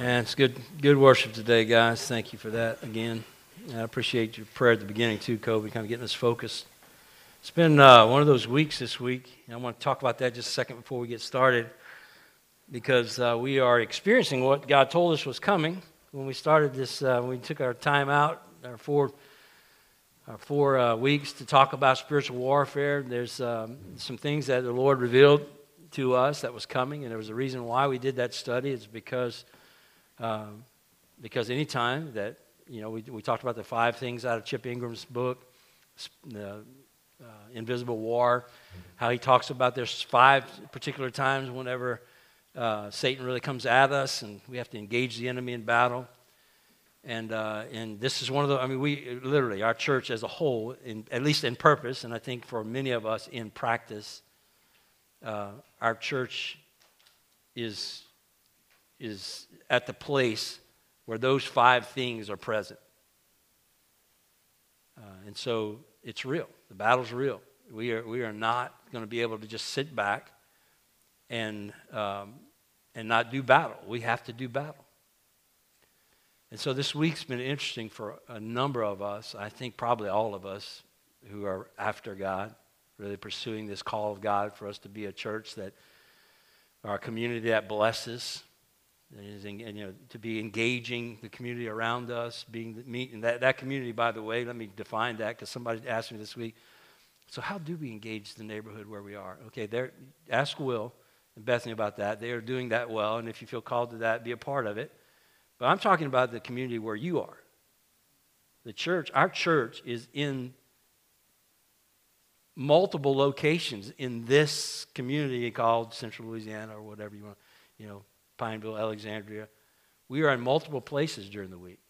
And it's good, good worship today, guys. Thank you for that again. I appreciate your prayer at the beginning too, Kobe, kind of getting us focused. It's been uh, one of those weeks this week. I want to talk about that just a second before we get started, because uh, we are experiencing what God told us was coming when we started this. Uh, we took our time out, our four, our four uh, weeks to talk about spiritual warfare. There's um, some things that the Lord revealed to us that was coming, and there was a reason why we did that study. It's because um, because anytime that, you know, we, we talked about the five things out of Chip Ingram's book, the uh, Invisible War, how he talks about there's five particular times whenever uh, Satan really comes at us and we have to engage the enemy in battle. And, uh, and this is one of the, I mean, we literally, our church as a whole, in, at least in purpose, and I think for many of us in practice, uh, our church is is at the place where those five things are present. Uh, and so it's real. The battle's real. We are, we are not going to be able to just sit back and, um, and not do battle. We have to do battle. And so this week's been interesting for a number of us. I think probably all of us who are after God, really pursuing this call of God for us to be a church that, our community that blesses, and, you know, to be engaging the community around us, being meet, and that, that community, by the way, let me define that because somebody asked me this week. So, how do we engage the neighborhood where we are? Okay, there, ask Will and Bethany about that. They are doing that well, and if you feel called to that, be a part of it. But I'm talking about the community where you are. The church, our church is in multiple locations in this community called Central Louisiana or whatever you want, you know, Pineville, Alexandria. We are in multiple places during the week.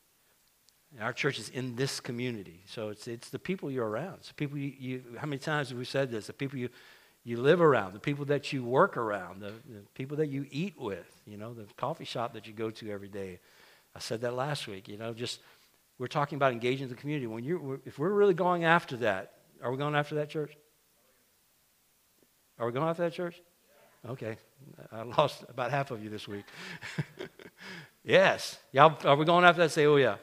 And our church is in this community. So it's, it's the people you're around. It's the people you, you, how many times have we said this? The people you, you live around, the people that you work around, the, the people that you eat with, you know, the coffee shop that you go to every day. I said that last week, you know, just we're talking about engaging the community. When you're, if we're really going after that, are we going after that church? Are we going after that church? Okay, I lost about half of you this week. yes. Y'all, are we going after that? Say, oh, yeah.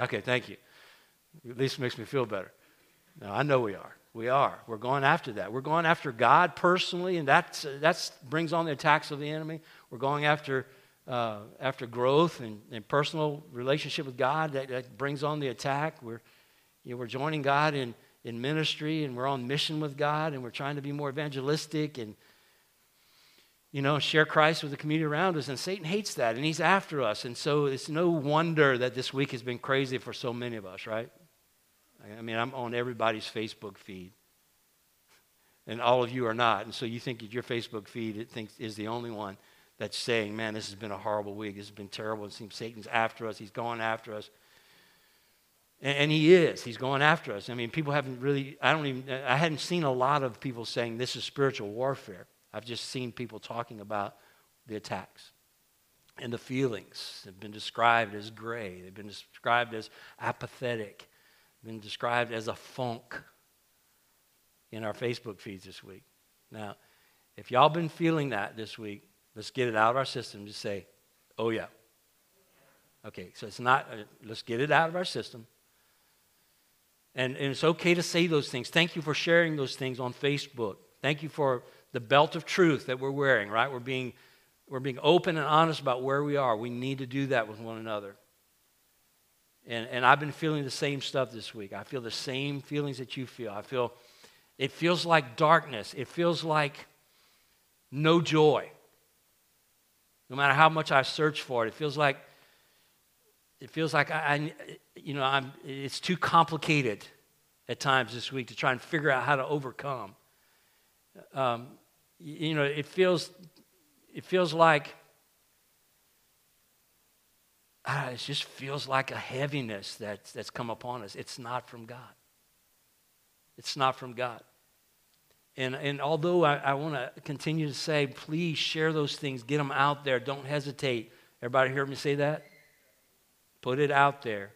Okay, thank you. At least makes me feel better. No, I know we are. We are. We're going after that. We're going after God personally, and that that's, brings on the attacks of the enemy. We're going after, uh, after growth and, and personal relationship with God. That, that brings on the attack. We're, you know, we're joining God in, in ministry, and we're on mission with God, and we're trying to be more evangelistic and you know, share Christ with the community around us. And Satan hates that, and he's after us. And so it's no wonder that this week has been crazy for so many of us, right? I mean, I'm on everybody's Facebook feed, and all of you are not. And so you think that your Facebook feed it thinks, is the only one that's saying, man, this has been a horrible week. This has been terrible. It seems Satan's after us. He's going after us. And, and he is. He's going after us. I mean, people haven't really, I don't even, I hadn't seen a lot of people saying this is spiritual warfare. I've just seen people talking about the attacks. And the feelings have been described as gray, they've been described as apathetic, They've been described as a funk in our Facebook feeds this week. Now, if y'all been feeling that this week, let's get it out of our system. Just say, oh, yeah. Okay, so it's not, uh, let's get it out of our system. And, and it's okay to say those things. Thank you for sharing those things on Facebook. Thank you for the belt of truth that we're wearing, right? We're being, we're being open and honest about where we are. We need to do that with one another. And, and I've been feeling the same stuff this week. I feel the same feelings that you feel. I feel, it feels like darkness. It feels like no joy. No matter how much I search for it, it feels like, it feels like I, I you know, I'm, it's too complicated at times this week to try and figure out how to overcome. Um, you know, it feels, it feels like, uh, it just feels like a heaviness that's, that's come upon us. It's not from God. It's not from God. And, and although I, I want to continue to say, please share those things, get them out there, don't hesitate. Everybody hear me say that? Put it out there.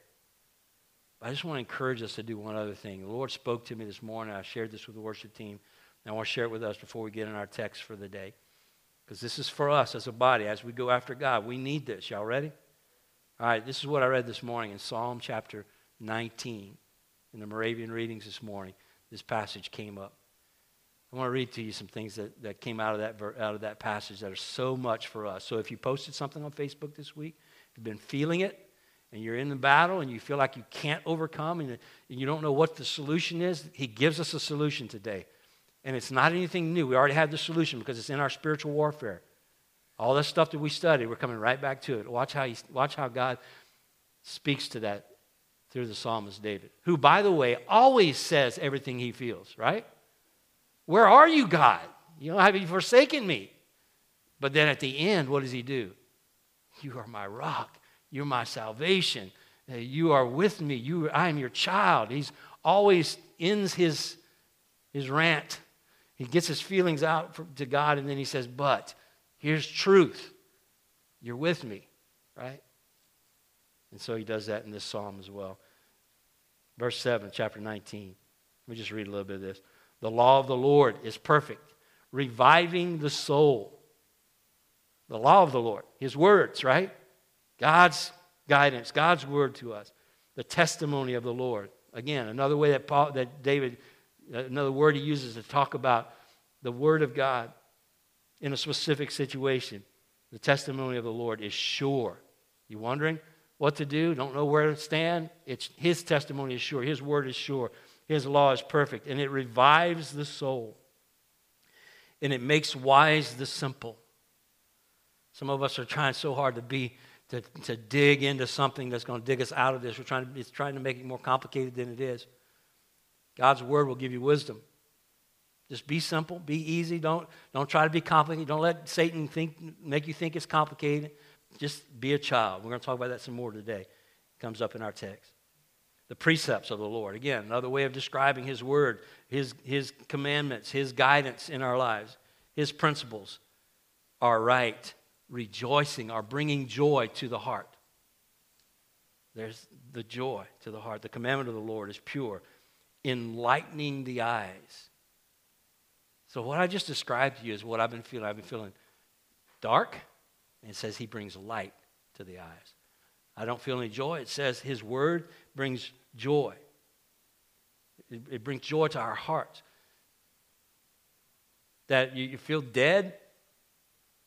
I just want to encourage us to do one other thing. The Lord spoke to me this morning. I shared this with the worship team. I want to share it with us before we get in our text for the day. because this is for us as a body as we go after God. We need this. Y'all ready? All right, this is what I read this morning in Psalm chapter 19. In the Moravian readings this morning, this passage came up. I want to read to you some things that, that came out of, that, out of that passage that are so much for us. So if you posted something on Facebook this week, you've been feeling it, and you're in the battle and you feel like you can't overcome and you don't know what the solution is, He gives us a solution today. And it's not anything new. We already have the solution because it's in our spiritual warfare. All that stuff that we studied, we're coming right back to it. Watch how, he, watch how God speaks to that through the psalmist David, who, by the way, always says everything he feels, right? Where are you, God? You know, have you forsaken me? But then at the end, what does he do? You are my rock. You're my salvation. Uh, you are with me. You, I am your child. He's always ends his, his rant. He gets his feelings out for, to God, and then he says, But here's truth. You're with me, right? And so he does that in this psalm as well. Verse 7, chapter 19. Let me just read a little bit of this. The law of the Lord is perfect, reviving the soul. The law of the Lord, his words, right? God's guidance, God's word to us. The testimony of the Lord. Again, another way that, Paul, that David, another word he uses to talk about the word of God in a specific situation. The testimony of the Lord is sure. You wondering what to do? Don't know where to stand? It's his testimony is sure. His word is sure. His law is perfect, and it revives the soul, and it makes wise the simple. Some of us are trying so hard to be to, to dig into something that's going to dig us out of this. We're trying to, it's trying to make it more complicated than it is. God's word will give you wisdom. Just be simple, be easy. Don't, don't try to be complicated. Don't let Satan think, make you think it's complicated. Just be a child. We're going to talk about that some more today. It comes up in our text the precepts of the Lord. Again, another way of describing His Word, His, his commandments, His guidance in our lives, His principles are right, rejoicing, are bringing joy to the heart. There's the joy to the heart. The commandment of the Lord is pure, enlightening the eyes. So, what I just described to you is what I've been feeling. I've been feeling dark, and it says He brings light to the eyes. I don't feel any joy. It says His word brings joy. It, it brings joy to our hearts. That you, you feel dead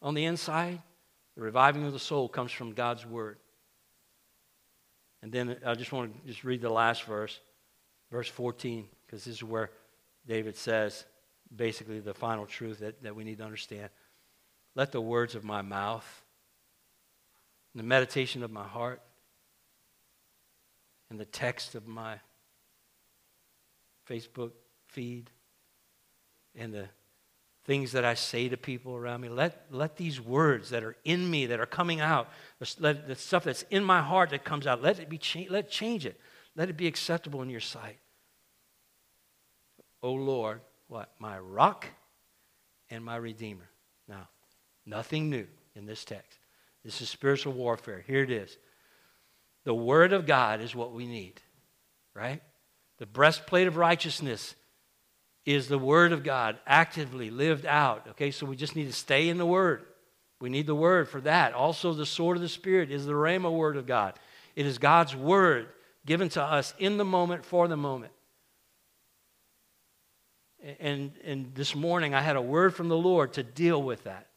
on the inside, the reviving of the soul comes from God's word. And then I just want to just read the last verse, verse 14, because this is where David says basically the final truth that, that we need to understand. Let the words of my mouth the meditation of my heart and the text of my Facebook feed and the things that I say to people around me. Let, let these words that are in me, that are coming out, the, the stuff that's in my heart that comes out, let it be cha- let change it. Let it be acceptable in your sight. O Lord, what? My rock and my redeemer. Now, nothing new in this text. This is spiritual warfare. Here it is. The Word of God is what we need, right? The breastplate of righteousness is the Word of God actively lived out. Okay, so we just need to stay in the Word. We need the Word for that. Also, the sword of the Spirit is the Rhema Word of God. It is God's Word given to us in the moment for the moment. And, and this morning, I had a word from the Lord to deal with that,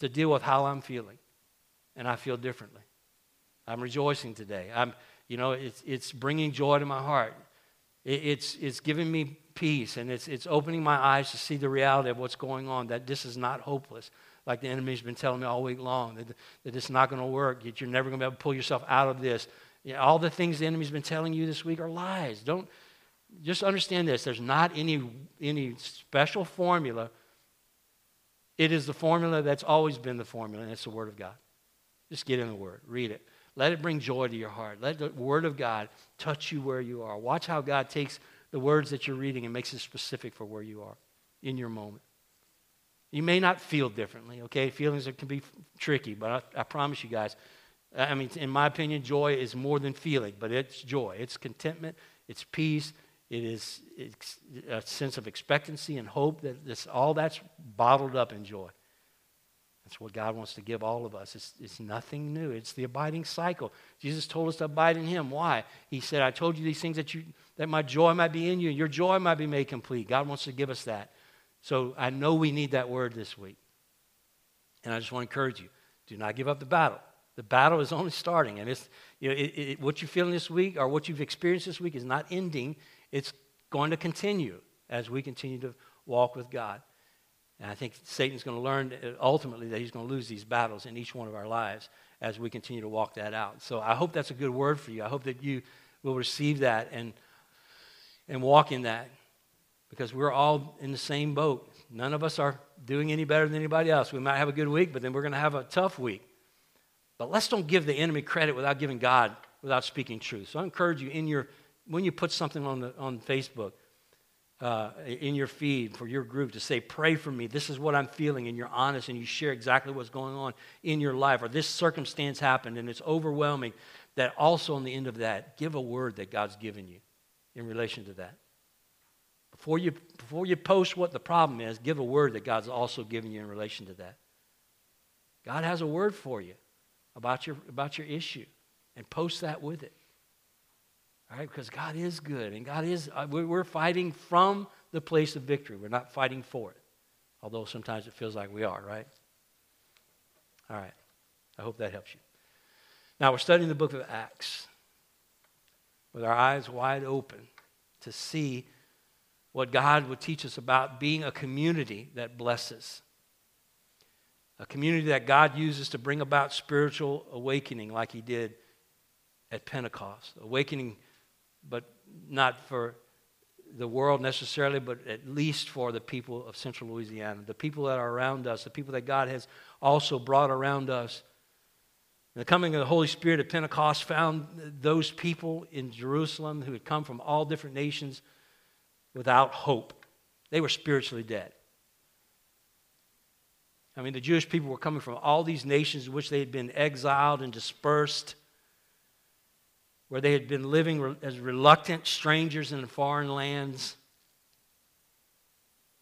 to deal with how I'm feeling and I feel differently. I'm rejoicing today. I'm, you know, it's, it's bringing joy to my heart. It, it's, it's giving me peace and it's, it's opening my eyes to see the reality of what's going on, that this is not hopeless, like the enemy's been telling me all week long, that, that it's not going to work, that you're never going to be able to pull yourself out of this. Know, all the things the enemy's been telling you this week are lies. Don't, just understand this. There's not any, any special formula. It is the formula that's always been the formula, and it's the Word of God. Just get in the Word, read it. Let it bring joy to your heart. Let the Word of God touch you where you are. Watch how God takes the words that you're reading and makes it specific for where you are in your moment. You may not feel differently, okay? Feelings can be tricky, but I, I promise you guys, Uh, I mean, in my opinion, joy is more than feeling, but it's joy. It's contentment, it's peace, it is a sense of expectancy and hope that this, all that's bottled up in joy. That's what God wants to give all of us. It's, it's nothing new. It's the abiding cycle. Jesus told us to abide in Him. Why? He said, I told you these things that, you, that my joy might be in you, and your joy might be made complete. God wants to give us that. So I know we need that word this week. And I just want to encourage you do not give up the battle. The battle is only starting. And it's, you know, it, it, what you're feeling this week or what you've experienced this week is not ending, it's going to continue as we continue to walk with God. And I think Satan's going to learn uh, ultimately that he's going to lose these battles in each one of our lives as we continue to walk that out. So I hope that's a good word for you. I hope that you will receive that and, and walk in that because we're all in the same boat. None of us are doing any better than anybody else. We might have a good week, but then we're going to have a tough week. But let's don't give the enemy credit without giving God, without speaking truth. So I encourage you in your, when you put something on, the, on Facebook, uh, in your feed for your group to say, Pray for me. This is what I'm feeling, and you're honest and you share exactly what's going on in your life, or this circumstance happened and it's overwhelming, that also on the end of that, give a word that God's given you in relation to that. Before you, before you post what the problem is, give a word that God's also given you in relation to that. God has a word for you about your, about your issue, and post that with it. All right, because God is good, and God is, uh, we're fighting from the place of victory. We're not fighting for it, although sometimes it feels like we are, right? All right, I hope that helps you. Now, we're studying the book of Acts with our eyes wide open to see what God would teach us about being a community that blesses. A community that God uses to bring about spiritual awakening, like He did at Pentecost. Awakening but not for the world necessarily, but at least for the people of central Louisiana, the people that are around us, the people that God has also brought around us. The coming of the Holy Spirit at Pentecost found those people in Jerusalem who had come from all different nations without hope. They were spiritually dead. I mean, the Jewish people were coming from all these nations in which they had been exiled and dispersed where they had been living as reluctant strangers in foreign lands.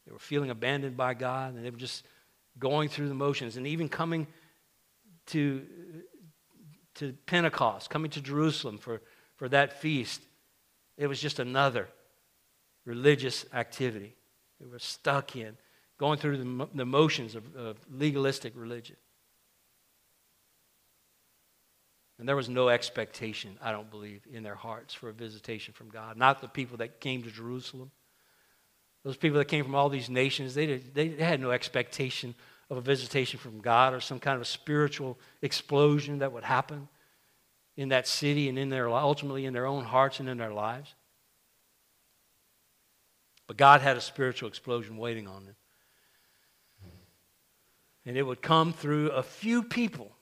They were feeling abandoned by God, and they were just going through the motions. And even coming to, to Pentecost, coming to Jerusalem for, for that feast, it was just another religious activity. They were stuck in, going through the, the motions of, of legalistic religion. And there was no expectation, I don't believe, in their hearts for a visitation from God. Not the people that came to Jerusalem. Those people that came from all these nations, they, did, they, had no expectation of a visitation from God or some kind of a spiritual explosion that would happen in that city and in their ultimately in their own hearts and in their lives. But God had a spiritual explosion waiting on them. And it would come through a few people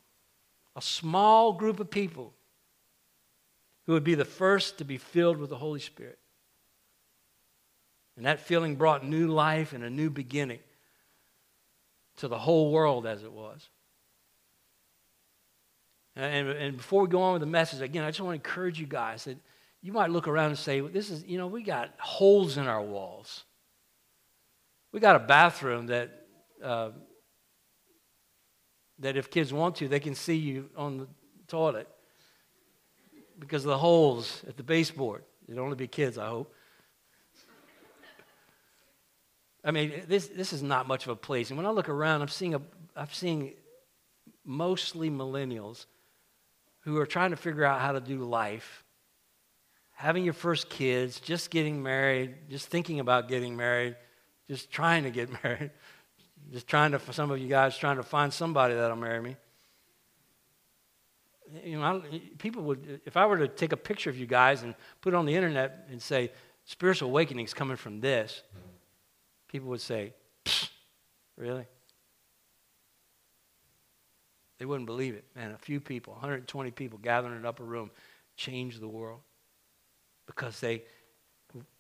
a small group of people who would be the first to be filled with the Holy Spirit. And that feeling brought new life and a new beginning to the whole world as it was. And, and before we go on with the message, again, I just want to encourage you guys that you might look around and say, this is, you know, we got holes in our walls. We got a bathroom that uh, that if kids want to, they can see you on the toilet because of the holes at the baseboard. It'd only be kids, I hope. I mean, this, this is not much of a place. And when I look around, I'm seeing, a, I'm seeing mostly millennials who are trying to figure out how to do life, having your first kids, just getting married, just thinking about getting married, just trying to get married. Just trying to, for some of you guys, trying to find somebody that'll marry me. You know, I, people would, if I were to take a picture of you guys and put it on the internet and say, spiritual awakening is coming from this, people would say, really? They wouldn't believe it. Man, a few people, 120 people gathering in an upper room, changed the world because they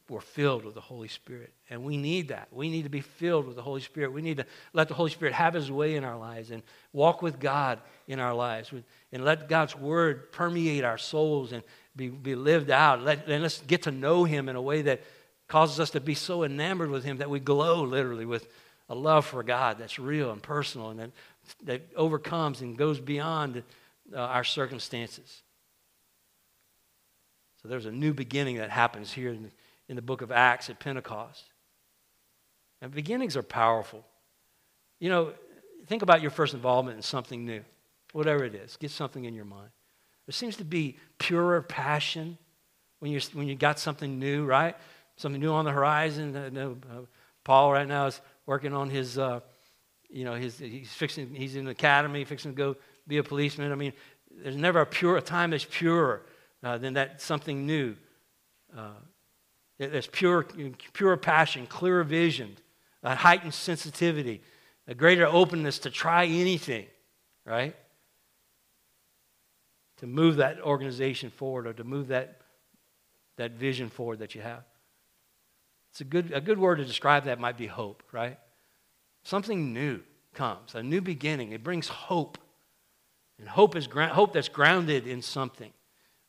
we're filled with the Holy Spirit. And we need that. We need to be filled with the Holy Spirit. We need to let the Holy Spirit have his way in our lives and walk with God in our lives and let God's word permeate our souls and be, be lived out. Let, and let's get to know him in a way that causes us to be so enamored with him that we glow literally with, a love for God that's real and personal and that, that overcomes and goes beyond uh, our circumstances. So there's a new beginning that happens here in the, in the book of Acts at Pentecost. And beginnings are powerful. You know, think about your first involvement in something new, whatever it is. Get something in your mind. There seems to be purer passion when you when you got something new, right? Something new on the horizon. Uh, no, uh, Paul right now is working on his, uh, you know, his, he's fixing, he's in the academy, fixing to go be a policeman. I mean, there's never a pure a time that's purer uh, than that something new. Uh, there's pure, pure passion, clearer vision, a heightened sensitivity, a greater openness to try anything, right? To move that organization forward or to move that, that vision forward that you have. It's a good, a good word to describe that might be hope, right? Something new comes, a new beginning. It brings hope. And hope is hope that's grounded in something.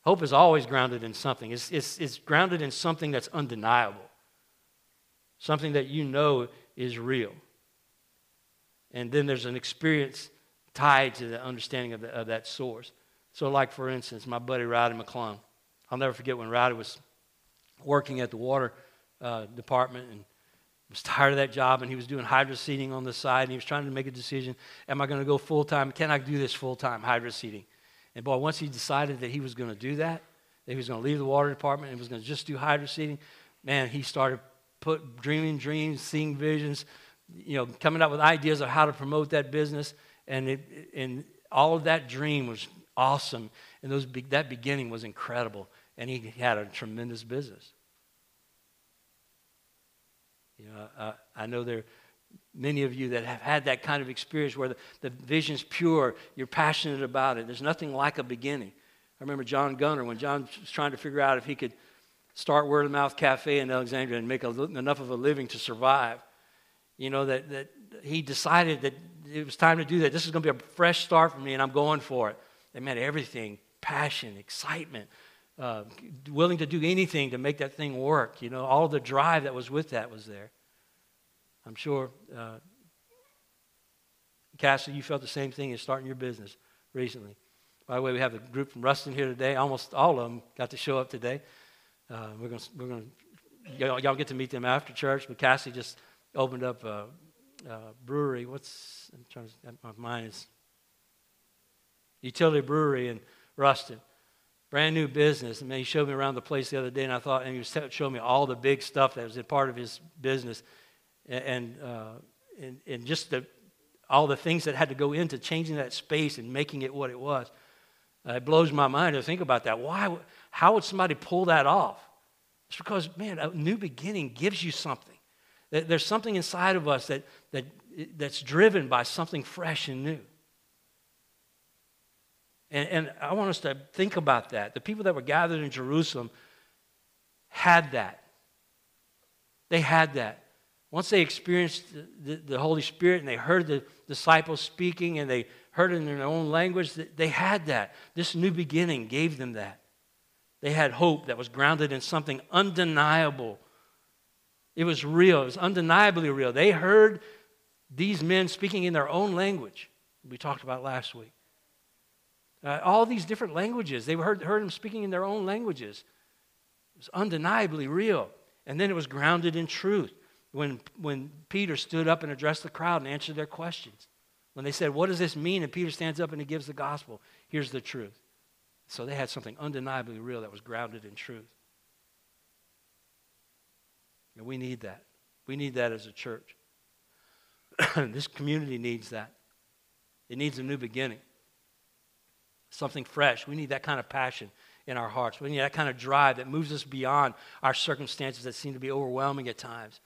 Hope is always grounded in something. It's, it's, it's grounded in something that's undeniable, something that you know is real. And then there's an experience tied to the understanding of, the, of that source. So, like for instance, my buddy Rowdy McClung. I'll never forget when Rowdy was working at the water uh, department and was tired of that job and he was doing hydro seeding on the side and he was trying to make a decision am i going to go full time can i do this full time hydro seeding and boy once he decided that he was going to do that that he was going to leave the water department and was going to just do hydro seeding man he started put dreaming dreams seeing visions you know coming up with ideas of how to promote that business. And it, and all of that dream was awesome. And those that beginning was incredible. And he had a tremendous business. You know, I, I know there many of you that have had that kind of experience where the, the vision's pure, you're passionate about it. There's nothing like a beginning. I remember John Gunner when John was trying to figure out if he could start word of mouth cafe in Alexandria and make a, enough of a living to survive. You know, that, that he decided that it was time to do that. This is going to be a fresh start for me, and I'm going for it. It meant everything passion, excitement, uh, willing to do anything to make that thing work. You know, all the drive that was with that was there. I'm sure, uh, Cassie, you felt the same thing in starting your business recently. By the way, we have a group from Ruston here today. Almost all of them got to show up today. Uh, we're going we're gonna, y'all, y'all get to meet them after church, but Cassie just opened up a, a brewery. What's, trying to, my mind is, utility brewery in Ruston brand new business. And man, he showed me around the place the other day, and I thought, and he was showing me all the big stuff that was a part of his business, and uh, and, and just the, all the things that had to go into changing that space and making it what it was. Uh, it blows my mind to think about that. Why? How would somebody pull that off? It's because, man, a new beginning gives you something. There's something inside of us that, that, that's driven by something fresh and new. And, and I want us to think about that. The people that were gathered in Jerusalem had that. They had that. Once they experienced the, the, Holy Spirit and they heard the disciples speaking and they heard it in their own language, they had that. This new beginning gave them that. They had hope that was grounded in something undeniable. It was real, it was undeniably real. They heard these men speaking in their own language, we talked about last week. Uh, all these different languages. They heard, heard them speaking in their own languages. It was undeniably real. And then it was grounded in truth. When, when Peter stood up and addressed the crowd and answered their questions. When they said, What does this mean? And Peter stands up and he gives the gospel. Here's the truth. So they had something undeniably real that was grounded in truth. And we need that. We need that as a church. this community needs that. It needs a new beginning something fresh. We need that kind of passion in our hearts. We need that kind of drive that moves us beyond our circumstances that seem to be overwhelming at times.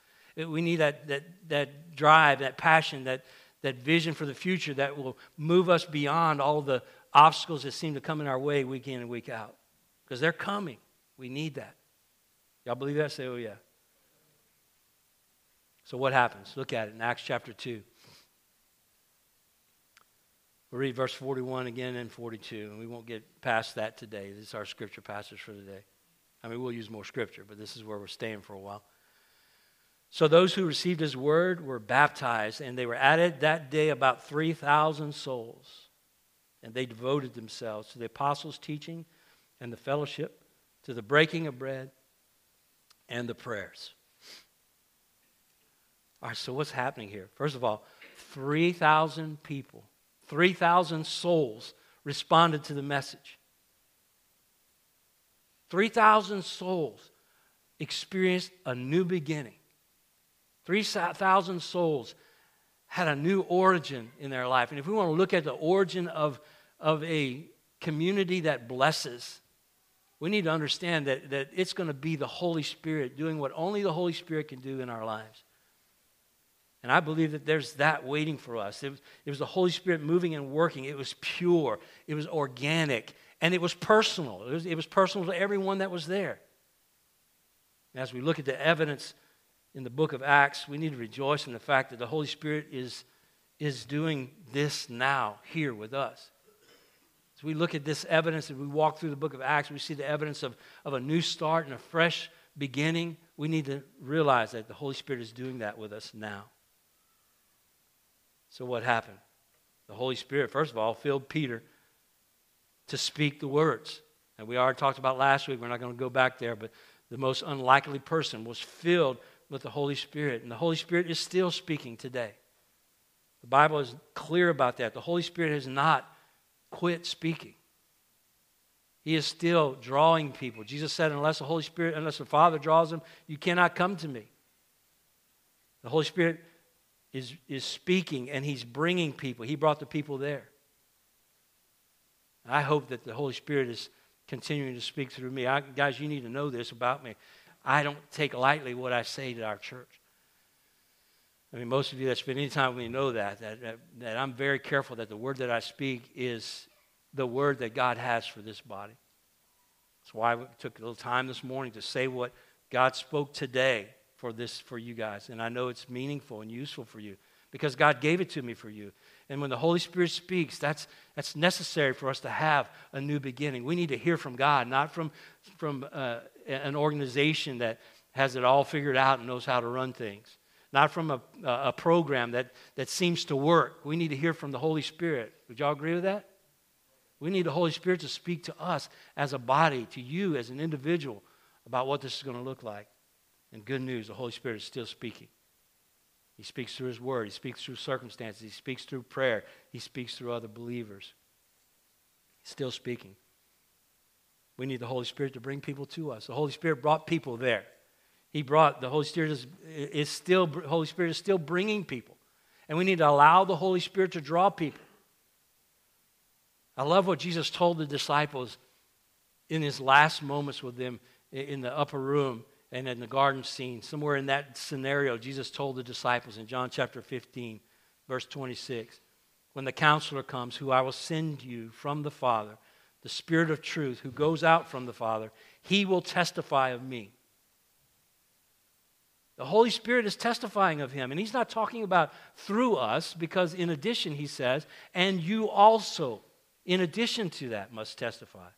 We need that, that, that drive, that passion, that, that vision for the future that will move us beyond all the obstacles that seem to come in our way week in and week out. Because they're coming. We need that. Y'all believe that? Say, oh, yeah. So, what happens? Look at it in Acts chapter 2. We'll read verse 41 again and 42, and we won't get past that today. This is our scripture passage for today. I mean, we'll use more scripture, but this is where we're staying for a while. So those who received his word were baptized, and they were added that day about 3,000 souls. And they devoted themselves to the apostles' teaching and the fellowship, to the breaking of bread and the prayers. All right, so what's happening here? First of all, 3,000 people, 3,000 souls responded to the message. 3,000 souls experienced a new beginning. 3,000 souls had a new origin in their life. And if we want to look at the origin of, of a community that blesses, we need to understand that, that it's going to be the Holy Spirit doing what only the Holy Spirit can do in our lives. And I believe that there's that waiting for us. It was, it was the Holy Spirit moving and working. It was pure, it was organic, and it was personal. It was, it was personal to everyone that was there. As we look at the evidence in the book of Acts, we need to rejoice in the fact that the Holy Spirit is, is doing this now, here with us. As we look at this evidence, as we walk through the book of Acts, we see the evidence of, of a new start and a fresh beginning. We need to realize that the Holy Spirit is doing that with us now. So, what happened? The Holy Spirit, first of all, filled Peter to speak the words. And we already talked about last week, we're not going to go back there, but the most unlikely person was filled with the Holy Spirit. And the Holy Spirit is still speaking today. The Bible is clear about that. The Holy Spirit has not quit speaking. He is still drawing people. Jesus said, unless the Holy Spirit, unless the Father draws them, you cannot come to me. The Holy Spirit is, is speaking and He's bringing people. He brought the people there. I hope that the Holy Spirit is continuing to speak through me. I, guys, you need to know this about me. I don't take lightly what I say to our church. I mean, most of you that spend any time with me know that, that, that, that I'm very careful that the word that I speak is the word that God has for this body. That's why I took a little time this morning to say what God spoke today for this for you guys. And I know it's meaningful and useful for you because God gave it to me for you. And when the Holy Spirit speaks, that's, that's necessary for us to have a new beginning. We need to hear from God, not from, from uh, an organization that has it all figured out and knows how to run things, not from a, a program that, that seems to work. We need to hear from the Holy Spirit. Would y'all agree with that? We need the Holy Spirit to speak to us as a body, to you as an individual, about what this is going to look like. And good news, the Holy Spirit is still speaking. He speaks through His Word. He speaks through circumstances. He speaks through prayer. He speaks through other believers. He's still speaking. We need the Holy Spirit to bring people to us. The Holy Spirit brought people there. He brought, the Holy Spirit is, is still, Holy Spirit is still bringing people. And we need to allow the Holy Spirit to draw people. I love what Jesus told the disciples in his last moments with them in the upper room and in the garden scene, somewhere in that scenario, Jesus told the disciples in John chapter 15, verse 26, when the counselor comes, who I will send you from the Father, the Spirit of truth, who goes out from the Father, he will testify of me. The Holy Spirit is testifying of him. And he's not talking about through us, because in addition, he says, and you also, in addition to that, must testify,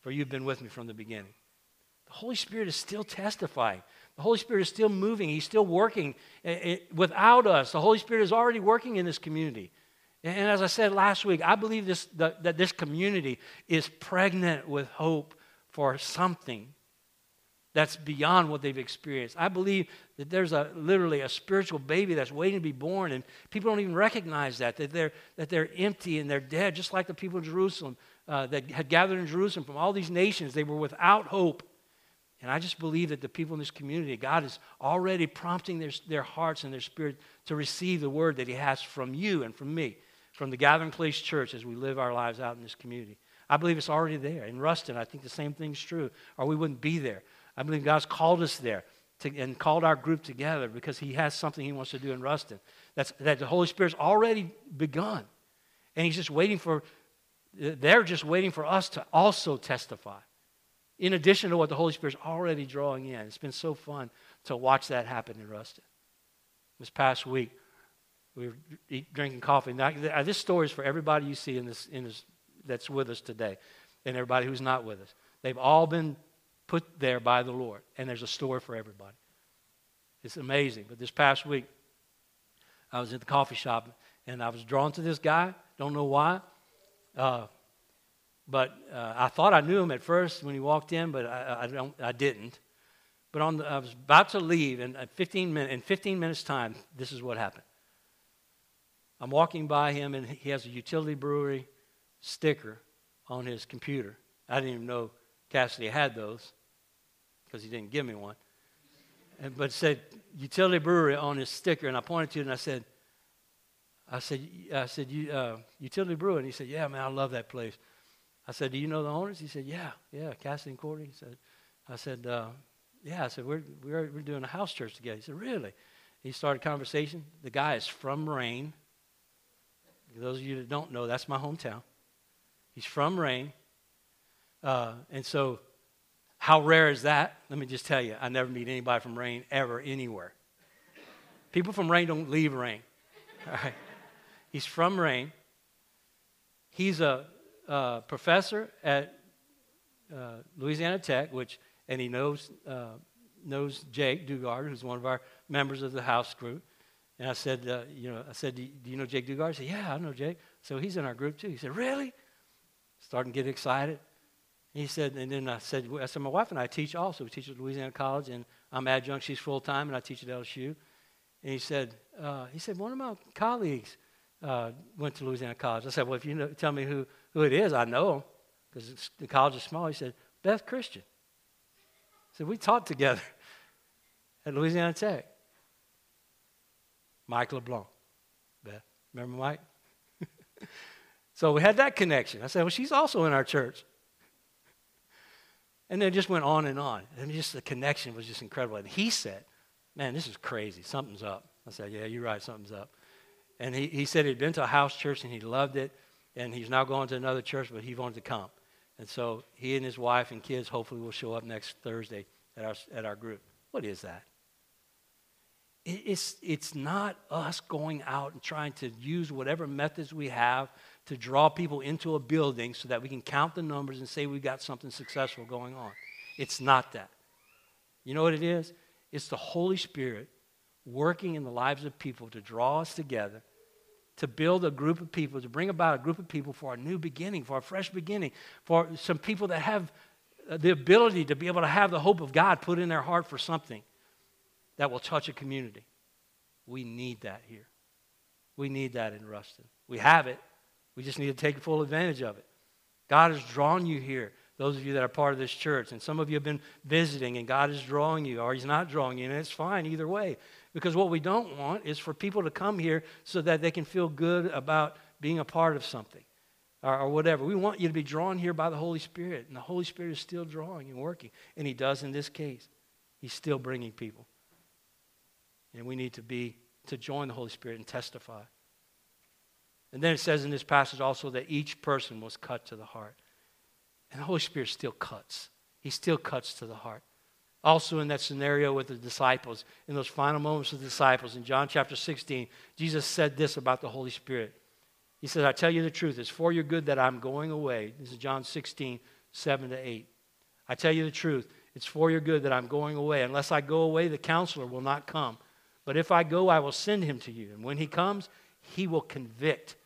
for you've been with me from the beginning. Holy Spirit is still testifying. The Holy Spirit is still moving. He's still working without us. The Holy Spirit is already working in this community. And as I said last week, I believe this, that this community is pregnant with hope for something that's beyond what they've experienced. I believe that there's a literally a spiritual baby that's waiting to be born, and people don't even recognize that that they're that they're empty and they're dead, just like the people in Jerusalem uh, that had gathered in Jerusalem from all these nations. They were without hope. And I just believe that the people in this community, God is already prompting their, their hearts and their spirit to receive the word that He has from you and from me, from the Gathering Place Church as we live our lives out in this community. I believe it's already there. In Ruston, I think the same thing's true, or we wouldn't be there. I believe God's called us there to, and called our group together because He has something He wants to do in Ruston. That's, that the Holy Spirit's already begun. And He's just waiting for, they're just waiting for us to also testify in addition to what the Holy Spirit's already drawing in. It's been so fun to watch that happen in Ruston. This past week, we were eat, drinking coffee. Now, this story is for everybody you see in this, in this that's with us today and everybody who's not with us. They've all been put there by the Lord, and there's a story for everybody. It's amazing. But this past week, I was at the coffee shop and I was drawn to this guy. Don't know why. Uh, but uh, I thought I knew him at first when he walked in, but I, I, don't, I didn't. But on the, I was about to leave, and 15 min- in 15 minutes' time, this is what happened. I'm walking by him, and he has a utility brewery sticker on his computer. I didn't even know Cassidy had those because he didn't give me one. And, but it said utility brewery on his sticker, and I pointed to it and I said, I said, I said, uh, utility brewery. And he said, yeah, man, I love that place. I said, do you know the owners? He said, yeah, yeah, Cassidy and Courtney. He said, I said, uh, yeah. I said, we're, we're, we're doing a house church together. He said, really? He started conversation. The guy is from Rayne. Those of you that don't know, that's my hometown. He's from Rayne. Uh, and so, how rare is that? Let me just tell you, I never meet anybody from Rayne ever anywhere. People from Rayne don't leave Rayne. All right. He's from Rayne. He's a, a professor at uh, Louisiana Tech, which, and he knows, uh, knows Jake Dugard, who's one of our members of the house group. And I said, uh, you know, I said, do you know Jake Dugard? He said, yeah, I know Jake. So he's in our group too. He said, really? Starting to get excited. He said, and then I said, I said, my wife and I teach also. We teach at Louisiana College, and I'm adjunct. She's full time, and I teach at LSU. And he said, uh, he said, one of my colleagues uh, went to Louisiana College. I said, well, if you know, tell me who, who it is, I know him because the college is small. He said, Beth Christian. Said, we taught together at Louisiana Tech. Mike LeBlanc. Beth, remember Mike? so we had that connection. I said, well, she's also in our church. And then it just went on and on. And just the connection was just incredible. And he said, Man, this is crazy. Something's up. I said, Yeah, you're right. Something's up. And he, he said he'd been to a house church and he loved it. And he's now going to another church, but he wanted to come. And so he and his wife and kids hopefully will show up next Thursday at our, at our group. What is that? It's, it's not us going out and trying to use whatever methods we have to draw people into a building so that we can count the numbers and say we've got something successful going on. It's not that. You know what it is? It's the Holy Spirit working in the lives of people to draw us together, to build a group of people, to bring about a group of people for a new beginning, for a fresh beginning, for some people that have uh, the ability to be able to have the hope of God put in their heart for something that will touch a community. We need that here. We need that in Ruston. We have it. We just need to take full advantage of it. God has drawn you here those of you that are part of this church. And some of you have been visiting, and God is drawing you, or He's not drawing you, and it's fine either way. Because what we don't want is for people to come here so that they can feel good about being a part of something or, or whatever. We want you to be drawn here by the Holy Spirit, and the Holy Spirit is still drawing and working. And He does in this case. He's still bringing people. And we need to be to join the Holy Spirit and testify. And then it says in this passage also that each person was cut to the heart. And the Holy Spirit still cuts. He still cuts to the heart. Also, in that scenario with the disciples, in those final moments of the disciples, in John chapter 16, Jesus said this about the Holy Spirit. He said, I tell you the truth, it's for your good that I'm going away. This is John 16, 7 to 8. I tell you the truth, it's for your good that I'm going away. Unless I go away, the counselor will not come. But if I go, I will send him to you. And when he comes, he will convict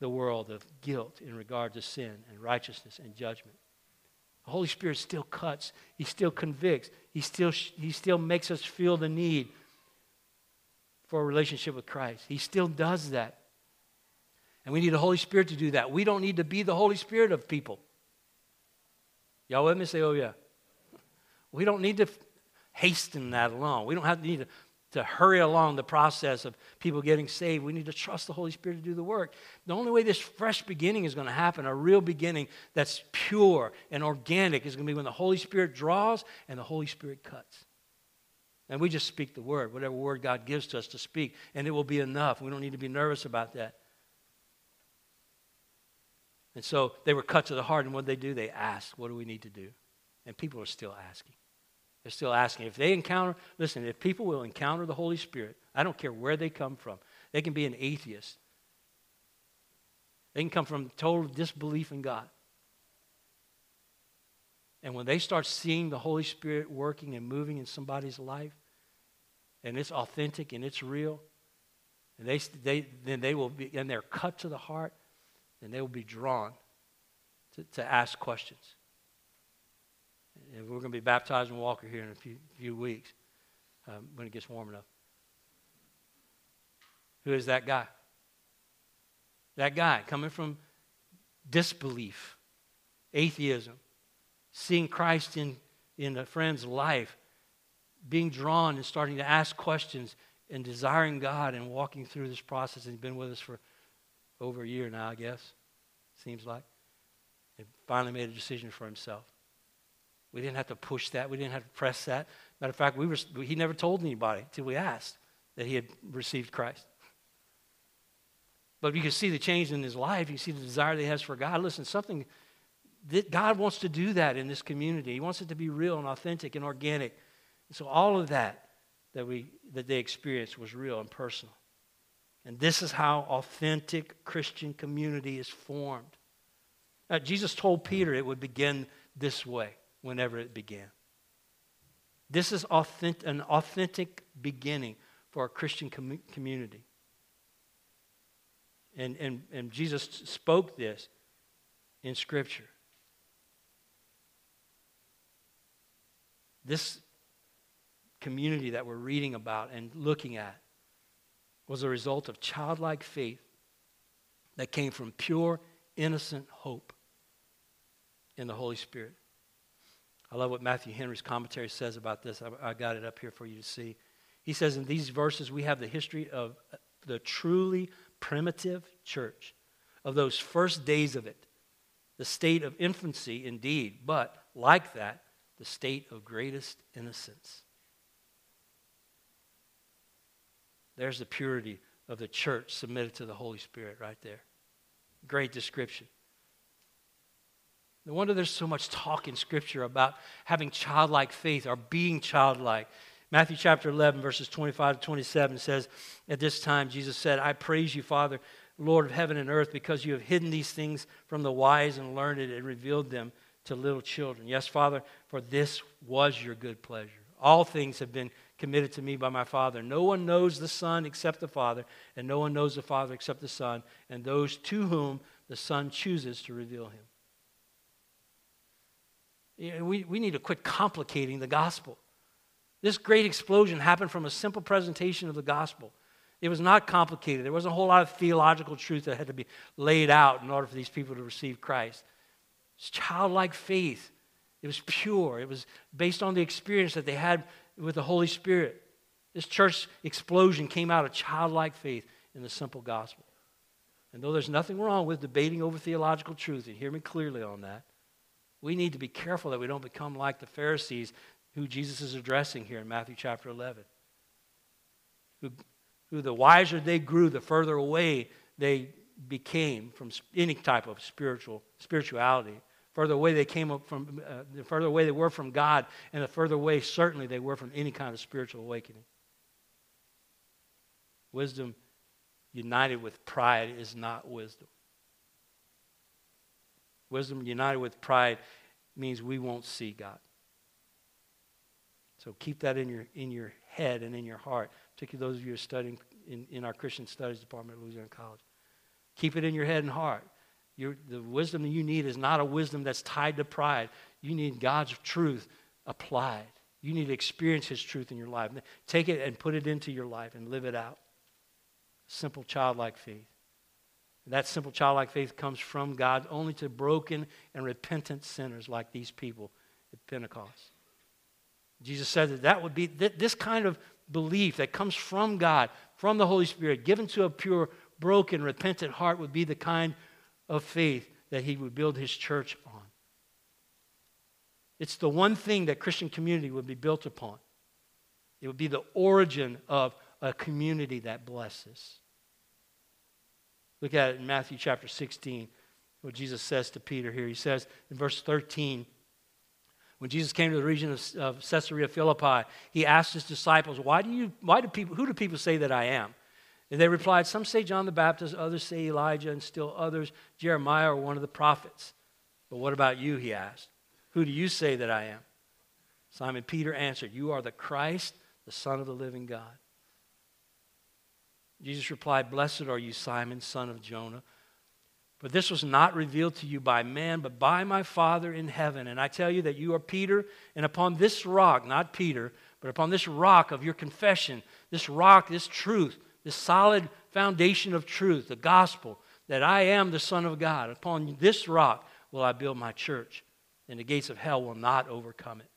the world of guilt in regard to sin and righteousness and judgment. The Holy Spirit still cuts, He still convicts, He still, he still makes us feel the need for a relationship with Christ. He still does that. And we need the Holy Spirit to do that. We don't need to be the Holy Spirit of people. Y'all with me? Say, oh, yeah. We don't need to hasten that along. We don't have to need to to hurry along the process of people getting saved. We need to trust the Holy Spirit to do the work. The only way this fresh beginning is going to happen, a real beginning that's pure and organic, is going to be when the Holy Spirit draws and the Holy Spirit cuts. And we just speak the word, whatever word God gives to us to speak, and it will be enough. We don't need to be nervous about that. And so they were cut to the heart, and what did they do? They asked, What do we need to do? And people are still asking. They're still asking. If they encounter, listen, if people will encounter the Holy Spirit, I don't care where they come from. They can be an atheist. They can come from total disbelief in God. And when they start seeing the Holy Spirit working and moving in somebody's life, and it's authentic and it's real, and they, they, then they will be, and they're cut to the heart, and they will be drawn to, to ask questions. And we're going to be baptized in Walker here in a few, few weeks um, when it gets warm enough. Who is that guy? That guy coming from disbelief, atheism, seeing Christ in, in a friend's life, being drawn and starting to ask questions and desiring God and walking through this process. And he's been with us for over a year now, I guess, seems like. And finally made a decision for himself. We didn't have to push that. We didn't have to press that. Matter of fact, we were, he never told anybody until we asked that he had received Christ. But you can see the change in his life. You see the desire that he has for God. Listen, something that God wants to do that in this community. He wants it to be real and authentic and organic. And so all of that that we that they experienced was real and personal. And this is how authentic Christian community is formed. Now, Jesus told Peter it would begin this way whenever it began. This is authentic, an authentic beginning for a Christian com- community. And, and, and Jesus spoke this in Scripture. This community that we're reading about and looking at was a result of childlike faith that came from pure, innocent hope in the Holy Spirit. I love what Matthew Henry's commentary says about this. I, I, got it up here for you to see. He says in these verses, we have the history of the truly primitive church, of those first days of it, the state of infancy indeed, but like that, the state of greatest innocence. There's the purity of the church submitted to the Holy Spirit right there. Great description. No wonder there's so much talk in Scripture about having childlike faith or being childlike. Matthew chapter 11, verses 25 to 27 says, At this time, Jesus said, I praise you, Father, Lord of heaven and earth, because you have hidden these things from the wise and learned and revealed them to little children. Yes, Father, for this was your good pleasure. All things have been committed to me by my Father. No one knows the Son except the Father, and no one knows the Father except the Son, and those to whom the Son chooses to reveal him. We, we need to quit complicating the gospel. This great explosion happened from a simple presentation of the gospel. It was not complicated. There wasn't a whole lot of theological truth that had to be laid out in order for these people to receive Christ. It's childlike faith. It was pure. It was based on the experience that they had with the Holy Spirit. This church explosion came out of childlike faith in the simple gospel. And though there's nothing wrong with debating over theological truth, and hear me clearly on that, we need to be careful that we don't become like the Pharisees who Jesus is addressing here in Matthew chapter 11. Who, who the wiser they grew, the further away they became from any type of spiritual spirituality. Further away they came up from, uh, the further away they were from God, and the further away certainly they were from any kind of spiritual awakening. Wisdom united with pride is not wisdom. Wisdom united with pride means we won't see God. So keep that in your, in your head and in your heart, particularly those of you who are studying in, in our Christian Studies Department at Louisiana College. Keep it in your head and heart. Your, the wisdom that you need is not a wisdom that's tied to pride. You need God's truth applied. You need to experience His truth in your life. Take it and put it into your life and live it out. Simple childlike faith. That simple childlike faith comes from God only to broken and repentant sinners like these people at Pentecost. Jesus said that that would be this kind of belief that comes from God, from the Holy Spirit, given to a pure, broken, repentant heart, would be the kind of faith that he would build his church on. It's the one thing that Christian community would be built upon. It would be the origin of a community that blesses. Look at it in Matthew chapter 16, what Jesus says to Peter here. He says in verse 13, when Jesus came to the region of, of Caesarea Philippi, he asked his disciples, why do you, why do people, who do people say that I am? And they replied, Some say John the Baptist, others say Elijah, and still others Jeremiah or one of the prophets. But what about you? He asked. Who do you say that I am? Simon Peter answered, You are the Christ, the Son of the living God. Jesus replied, Blessed are you, Simon, son of Jonah. For this was not revealed to you by man, but by my Father in heaven. And I tell you that you are Peter, and upon this rock, not Peter, but upon this rock of your confession, this rock, this truth, this solid foundation of truth, the gospel, that I am the Son of God, upon this rock will I build my church, and the gates of hell will not overcome it.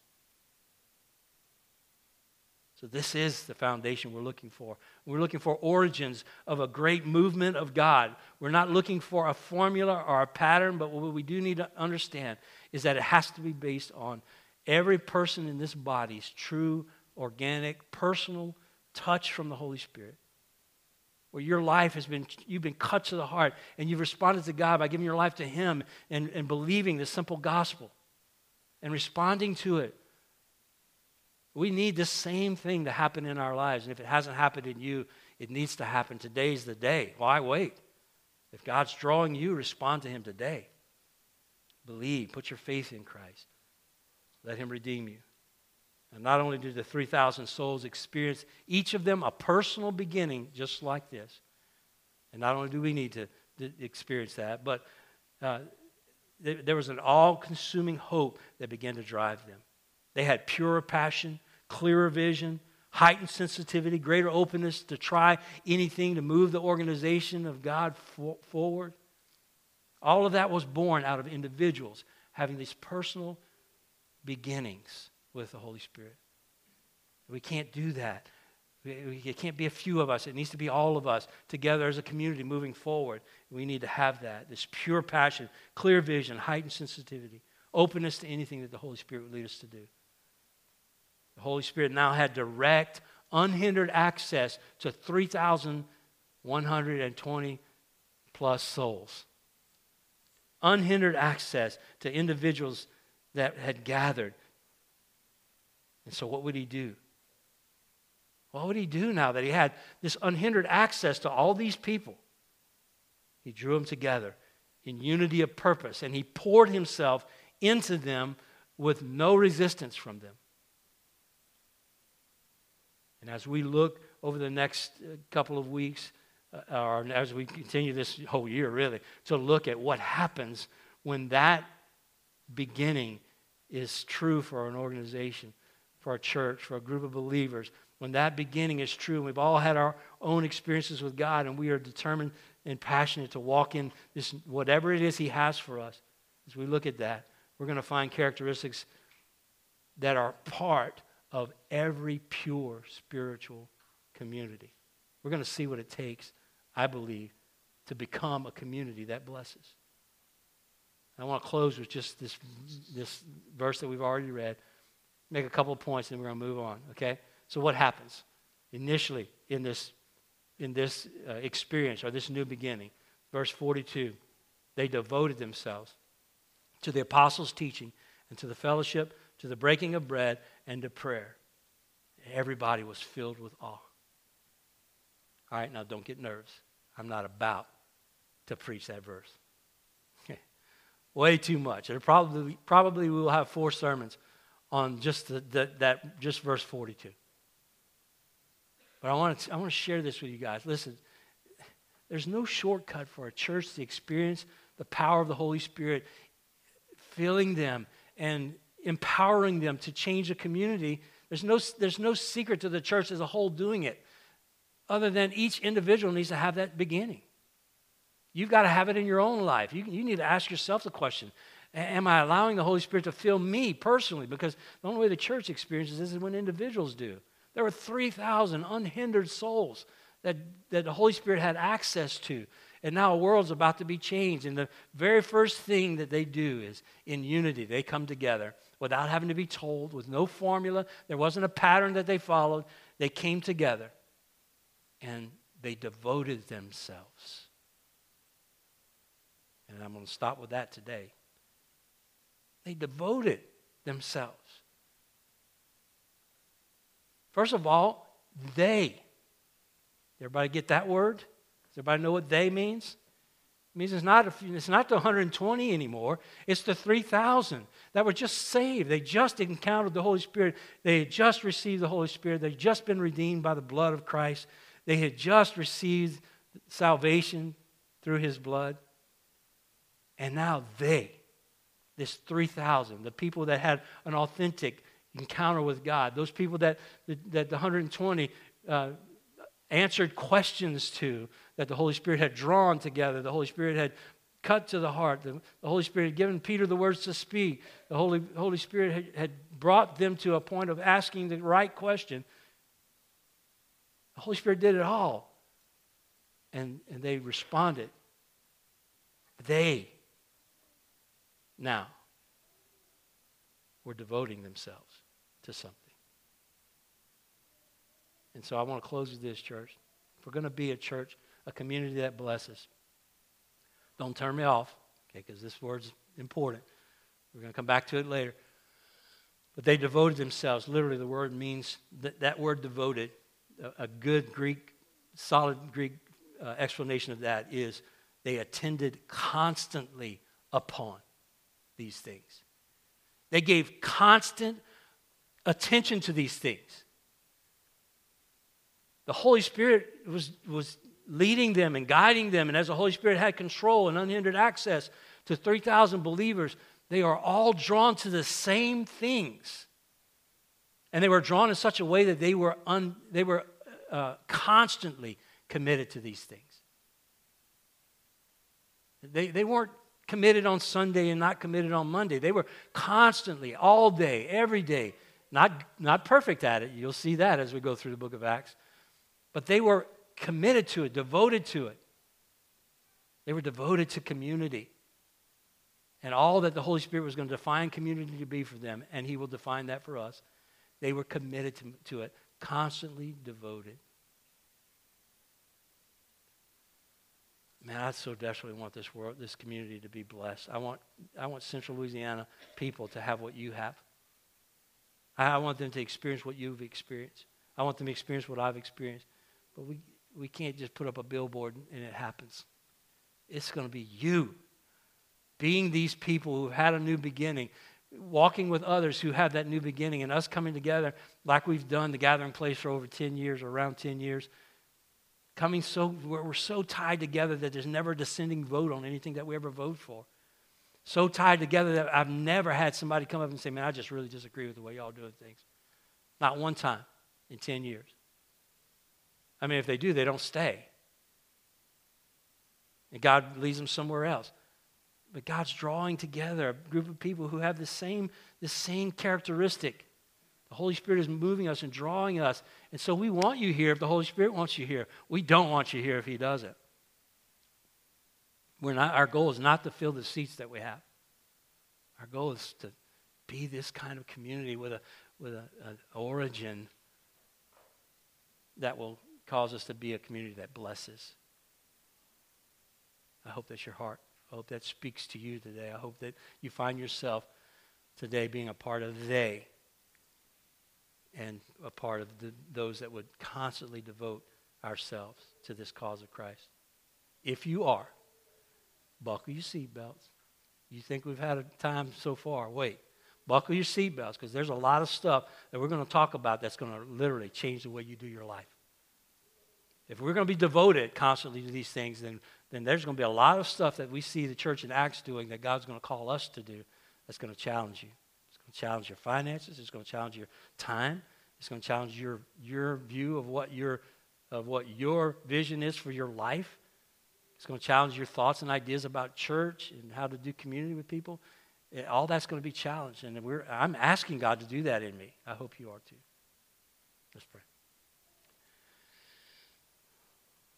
This is the foundation we're looking for. We're looking for origins of a great movement of God. We're not looking for a formula or a pattern, but what we do need to understand is that it has to be based on every person in this body's true, organic, personal touch from the Holy Spirit. Where your life has been, you've been cut to the heart and you've responded to God by giving your life to Him and, and believing the simple gospel and responding to it we need the same thing to happen in our lives. And if it hasn't happened in you, it needs to happen. Today's the day. Why wait? If God's drawing you, respond to Him today. Believe, put your faith in Christ. Let Him redeem you. And not only do the 3,000 souls experience each of them a personal beginning just like this, and not only do we need to, to experience that, but uh, there was an all consuming hope that began to drive them. They had pure passion, clearer vision, heightened sensitivity, greater openness to try anything to move the organization of God for, forward. All of that was born out of individuals having these personal beginnings with the Holy Spirit. We can't do that. It can't be a few of us. It needs to be all of us together as a community moving forward. We need to have that this pure passion, clear vision, heightened sensitivity, openness to anything that the Holy Spirit would lead us to do. The Holy Spirit now had direct, unhindered access to 3,120 plus souls. Unhindered access to individuals that had gathered. And so, what would he do? What would he do now that he had this unhindered access to all these people? He drew them together in unity of purpose and he poured himself into them with no resistance from them. And as we look over the next uh, couple of weeks, uh, or as we continue this whole year, really, to look at what happens when that beginning is true for an organization, for a church, for a group of believers. When that beginning is true, and we've all had our own experiences with God, and we are determined and passionate to walk in this, whatever it is He has for us. As we look at that, we're going to find characteristics that are part of every pure spiritual community. We're going to see what it takes, I believe, to become a community that blesses. I want to close with just this, this verse that we've already read, make a couple of points, and we're going to move on, okay? So, what happens initially in this, in this uh, experience or this new beginning? Verse 42 they devoted themselves to the apostles' teaching and to the fellowship, to the breaking of bread, and to prayer. Everybody was filled with awe. All right, now don't get nervous. I'm not about to preach that verse. Way too much. It probably, probably we will have four sermons on just the, the, that just verse 42. But I want to I want to share this with you guys. Listen, there's no shortcut for a church to experience the power of the Holy Spirit filling them and empowering them to change a community. There's no, there's no secret to the church as a whole doing it, other than each individual needs to have that beginning. You've got to have it in your own life. You, you need to ask yourself the question Am I allowing the Holy Spirit to fill me personally? Because the only way the church experiences this is when individuals do. There were 3,000 unhindered souls that, that the Holy Spirit had access to. And now a world's about to be changed. And the very first thing that they do is in unity, they come together without having to be told, with no formula. There wasn't a pattern that they followed. They came together and they devoted themselves. And I'm going to stop with that today. They devoted themselves. First of all, they. Everybody get that word? Does everybody know what they means? Means it's not, it's not the 120 anymore. It's the 3,000 that were just saved. They just encountered the Holy Spirit. They had just received the Holy Spirit. They'd just been redeemed by the blood of Christ. They had just received salvation through his blood. And now they, this 3,000, the people that had an authentic encounter with God, those people that, that the 120 uh, answered questions to, that the Holy Spirit had drawn together, the Holy Spirit had cut to the heart, the, the Holy Spirit had given Peter the words to speak, the Holy, Holy Spirit had, had brought them to a point of asking the right question. The Holy Spirit did it all. And, and they responded. They now were devoting themselves to something. And so I want to close with this, church. If we're going to be a church, a community that blesses, don't turn me off, okay, because this word's important. We're going to come back to it later. But they devoted themselves. Literally, the word means that, that word devoted, a, a good Greek, solid Greek uh, explanation of that is they attended constantly upon these things. They gave constant attention to these things. The Holy Spirit was, was leading them and guiding them, and as the Holy Spirit had control and unhindered access to 3,000 believers, they are all drawn to the same things. And they were drawn in such a way that they were, un, they were uh, constantly committed to these things. They, they weren't committed on Sunday and not committed on Monday. They were constantly, all day, every day, not, not perfect at it. You'll see that as we go through the book of Acts. But they were committed to it, devoted to it. They were devoted to community and all that the Holy Spirit was going to define community to be for them, and He will define that for us. They were committed to, to it, constantly devoted. Man, I so desperately want this world, this community to be blessed. I want, I want Central Louisiana people to have what you have. I, I want them to experience what you've experienced. I want them to experience what I've experienced. But we, we can't just put up a billboard and it happens. It's going to be you being these people who have had a new beginning, walking with others who have that new beginning, and us coming together like we've done the gathering place for over 10 years or around 10 years. Coming so, we're so tied together that there's never a dissenting vote on anything that we ever vote for. So tied together that I've never had somebody come up and say, Man, I just really disagree with the way y'all doing things. Not one time in 10 years. I mean, if they do, they don't stay. And God leads them somewhere else. But God's drawing together a group of people who have the same, the same characteristic. The Holy Spirit is moving us and drawing us. And so we want you here if the Holy Spirit wants you here. We don't want you here if He doesn't. We're not, our goal is not to fill the seats that we have. Our goal is to be this kind of community with a with an origin that will cause us to be a community that blesses. I hope that's your heart. I hope that speaks to you today. I hope that you find yourself today being a part of they and a part of the, those that would constantly devote ourselves to this cause of Christ. If you are, buckle your seatbelts. You think we've had a time so far? Wait. Buckle your seatbelts because there's a lot of stuff that we're going to talk about that's going to literally change the way you do your life. If we're going to be devoted constantly to these things, then, then there's going to be a lot of stuff that we see the church in Acts doing that God's going to call us to do that's going to challenge you. It's going to challenge your finances. It's going to challenge your time. It's going to challenge your, your view of what your, of what your vision is for your life. It's going to challenge your thoughts and ideas about church and how to do community with people. All that's going to be challenged. And we're, I'm asking God to do that in me. I hope you are too. Let's pray.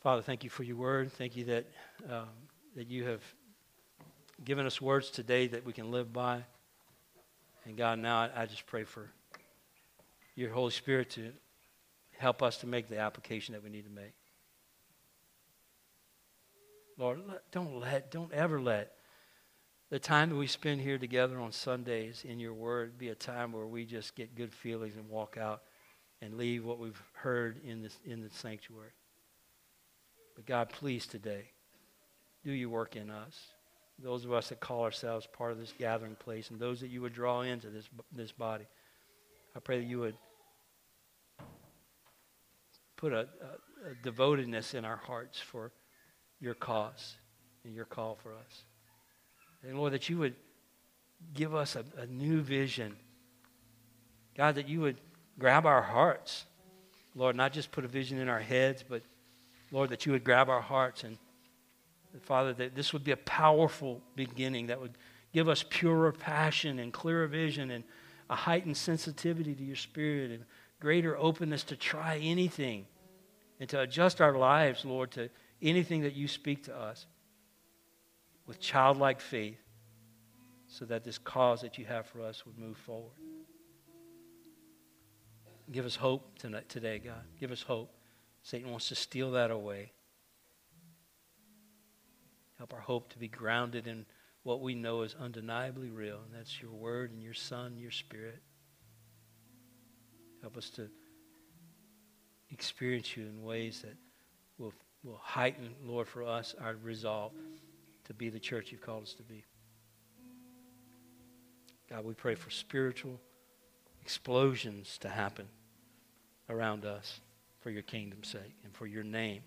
Father, thank you for your word. Thank you that, um, that you have given us words today that we can live by. And God, now I, just pray for your Holy Spirit to help us to make the application that we need to make. Lord, don't let, don't ever let the time that we spend here together on Sundays in your word be a time where we just get good feelings and walk out and leave what we've heard in, this, in the sanctuary. But God, please today, do your work in us. Those of us that call ourselves part of this gathering place and those that you would draw into this, this body. I pray that you would put a, a, a devotedness in our hearts for your cause and your call for us. And Lord, that you would give us a, a new vision. God, that you would grab our hearts. Lord, not just put a vision in our heads, but Lord, that you would grab our hearts and Father, that this would be a powerful beginning that would give us purer passion and clearer vision and a heightened sensitivity to your spirit and greater openness to try anything and to adjust our lives, Lord, to anything that you speak to us with childlike faith so that this cause that you have for us would move forward. Give us hope tonight, today, God. Give us hope. Satan wants to steal that away. Help our hope to be grounded in what we know is undeniably real, and that's your word and your Son, your Spirit. Help us to experience you in ways that will, will heighten, Lord, for us our resolve to be the church you've called us to be. God, we pray for spiritual explosions to happen around us for your kingdom's sake and for your name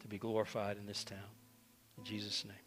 to be glorified in this town. In Jesus' name.